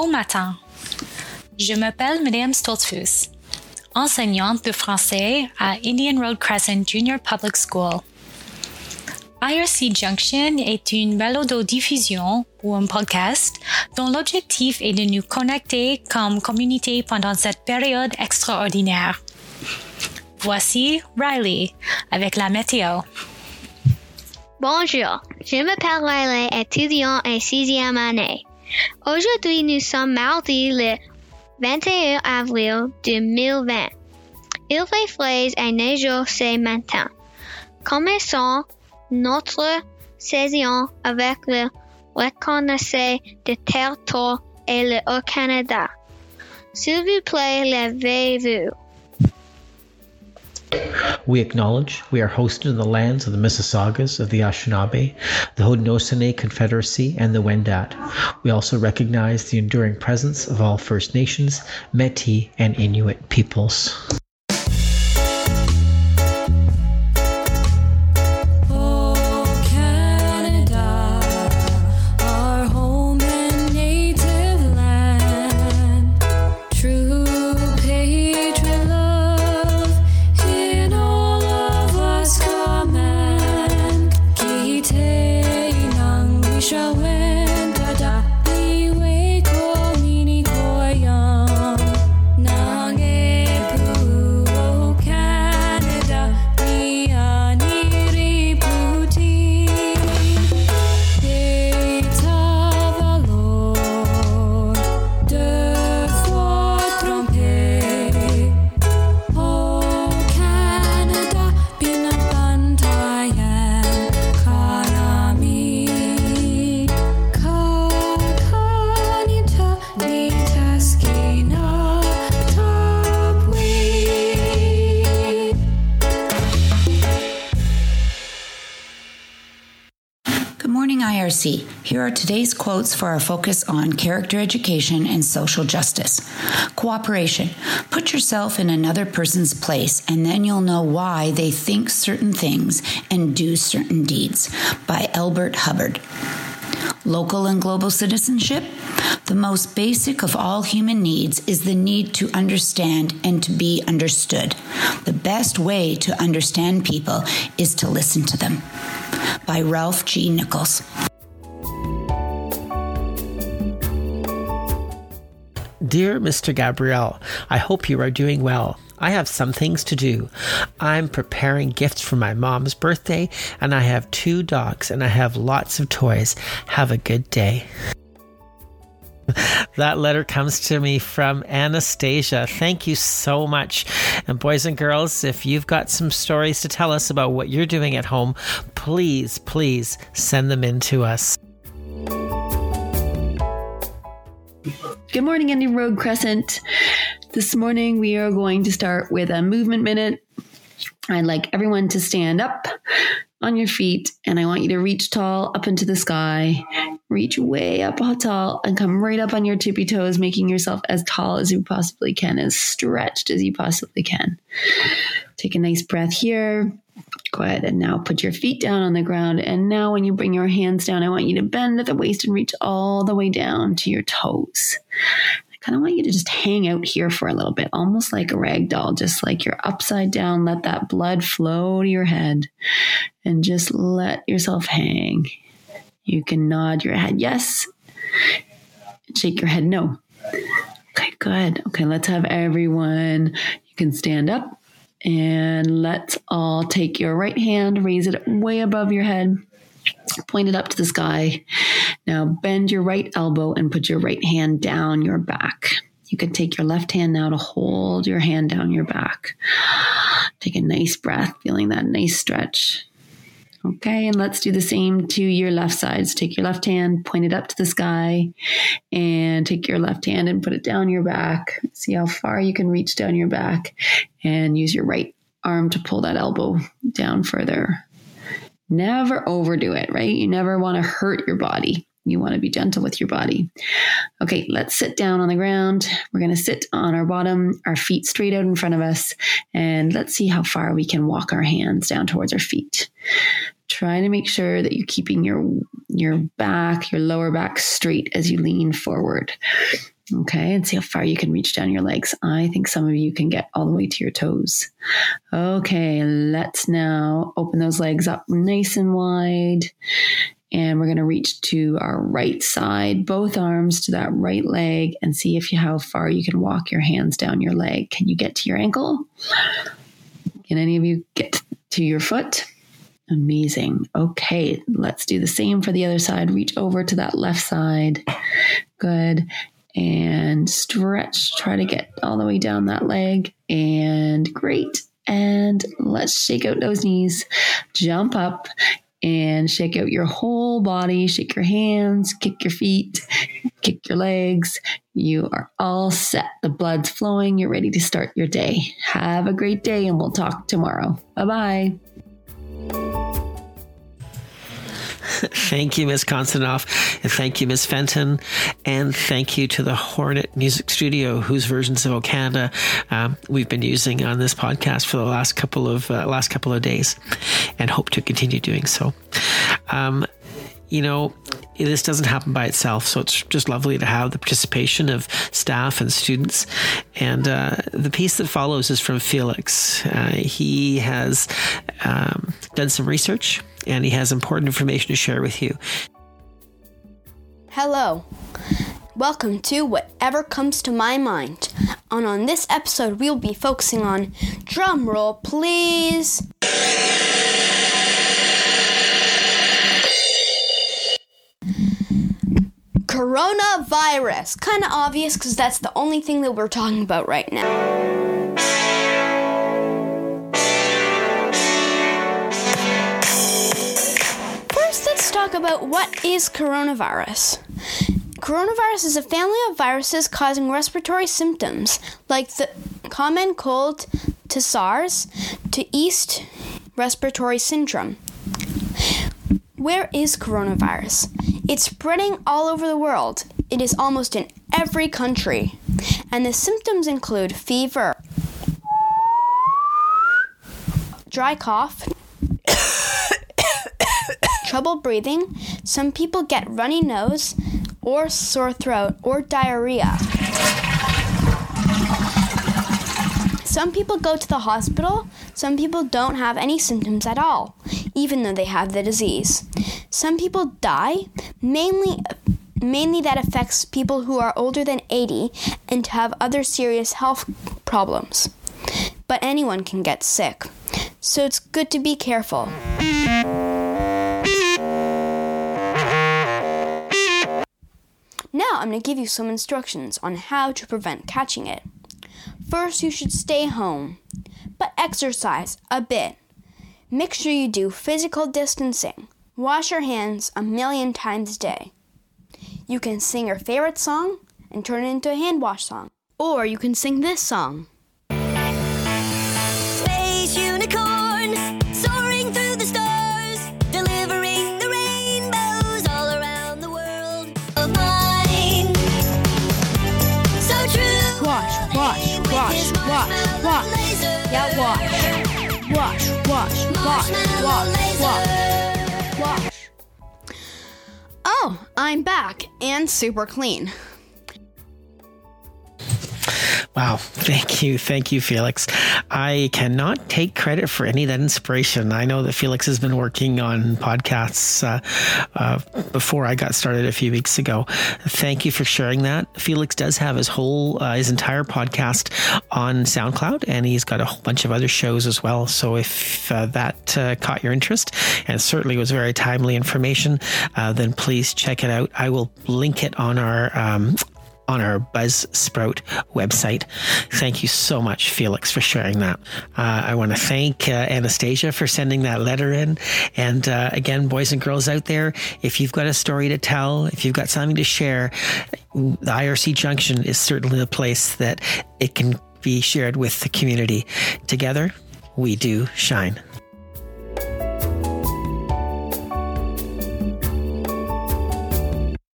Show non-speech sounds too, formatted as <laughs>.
Bon matin. Je m'appelle Miriam Stoltzfus, enseignante de français à Indian Road Crescent Junior Public School. IRC Junction est une balado-diffusion ou un podcast dont l'objectif est de nous connecter comme communauté pendant cette période extraordinaire. Voici Riley avec la météo. Bonjour, je m'appelle Riley, étudiant en sixième année. Aujourd'hui, nous sommes mardi le 21 avril 2020. Il fait frais et neigeux ce matin. Commençons notre saison avec le reconnaissance de territoire et le Haut-Canada. S'il vous plaît, levez-vous. We acknowledge we are hosted in the lands of the Mississaugas of the Anishinaabe, the Haudenosaunee Confederacy, and the Wendat. We also recognize the enduring presence of all First Nations, Metis, and Inuit peoples. Here are today's quotes for our focus on character education and social justice. Cooperation. Put yourself in another person's place, and then you'll know why they think certain things and do certain deeds. By Elbert Hubbard. Local and global citizenship. The most basic of all human needs is the need to understand and to be understood. The best way to understand people is to listen to them. By Ralph G. Nichols. Dear Mr. Gabriel, I hope you are doing well. I have some things to do. I'm preparing gifts for my mom's birthday, and I have two dogs, and I have lots of toys. Have a good day. <laughs> that letter comes to me from Anastasia. Thank you so much. And boys and girls, if you've got some stories to tell us about what you're doing at home, please, please send them in to us. Good morning, Indian Road Crescent. This morning we are going to start with a movement minute. I'd like everyone to stand up on your feet and I want you to reach tall up into the sky. Reach way up tall and come right up on your tippy toes, making yourself as tall as you possibly can, as stretched as you possibly can. Take a nice breath here. Go ahead and now put your feet down on the ground. And now, when you bring your hands down, I want you to bend at the waist and reach all the way down to your toes. I kind of want you to just hang out here for a little bit, almost like a rag doll, just like you're upside down. Let that blood flow to your head and just let yourself hang. You can nod your head yes, shake your head no. Okay, good. Okay, let's have everyone. You can stand up and let's all take your right hand, raise it way above your head, point it up to the sky. Now bend your right elbow and put your right hand down your back. You can take your left hand now to hold your hand down your back. Take a nice breath, feeling that nice stretch. Okay, and let's do the same to your left side. So take your left hand, point it up to the sky, and take your left hand and put it down your back. See how far you can reach down your back, and use your right arm to pull that elbow down further. Never overdo it, right? You never want to hurt your body. You want to be gentle with your body. Okay, let's sit down on the ground. We're going to sit on our bottom, our feet straight out in front of us, and let's see how far we can walk our hands down towards our feet. try to make sure that you're keeping your your back, your lower back straight as you lean forward. Okay, and see how far you can reach down your legs. I think some of you can get all the way to your toes. Okay, let's now open those legs up nice and wide. And we're going to reach to our right side, both arms to that right leg, and see if you how far you can walk your hands down your leg. Can you get to your ankle? Can any of you get to your foot? Amazing. Okay, let's do the same for the other side. Reach over to that left side. Good and stretch. Try to get all the way down that leg. And great. And let's shake out those knees. Jump up and shake out your whole body. Shake your hands, kick your feet, <laughs> kick your legs. You are all set. The blood's flowing. You're ready to start your day. Have a great day, and we'll talk tomorrow. Bye bye. Thank you, Ms. Konstanoff, and thank you, Ms. Fenton, and thank you to the Hornet Music Studio, whose versions of O Canada um, we've been using on this podcast for the last couple of uh, last couple of days, and hope to continue doing so. Um, you know, this doesn't happen by itself. So it's just lovely to have the participation of staff and students. And uh, the piece that follows is from Felix. Uh, he has um, done some research and he has important information to share with you. Hello. Welcome to Whatever Comes to My Mind. And on this episode, we'll be focusing on drum roll, please. Coronavirus. Kind of obvious because that's the only thing that we're talking about right now. About what is coronavirus. Coronavirus is a family of viruses causing respiratory symptoms like the common cold to SARS to East respiratory syndrome. Where is coronavirus? It's spreading all over the world. It is almost in every country. And the symptoms include fever, dry cough, trouble breathing. Some people get runny nose or sore throat or diarrhea. Some people go to the hospital, some people don't have any symptoms at all, even though they have the disease. Some people die, mainly mainly that affects people who are older than 80 and have other serious health problems. But anyone can get sick. So it's good to be careful. I'm going to give you some instructions on how to prevent catching it. First, you should stay home, but exercise a bit. Make sure you do physical distancing. Wash your hands a million times a day. You can sing your favorite song and turn it into a hand wash song. Or you can sing this song. Yeah, wash. Wash, wash, wash, wash, wash, wash. Oh, I'm back and super clean. Wow. Thank you. Thank you, Felix. I cannot take credit for any of that inspiration. I know that Felix has been working on podcasts uh, uh, before I got started a few weeks ago. Thank you for sharing that. Felix does have his whole, uh, his entire podcast on SoundCloud, and he's got a whole bunch of other shows as well. So if uh, that uh, caught your interest and certainly was very timely information, uh, then please check it out. I will link it on our um, on our Buzzsprout website. Thank you so much, Felix, for sharing that. Uh, I want to thank uh, Anastasia for sending that letter in. And uh, again, boys and girls out there, if you've got a story to tell, if you've got something to share, the IRC Junction is certainly the place that it can be shared with the community. Together, we do shine.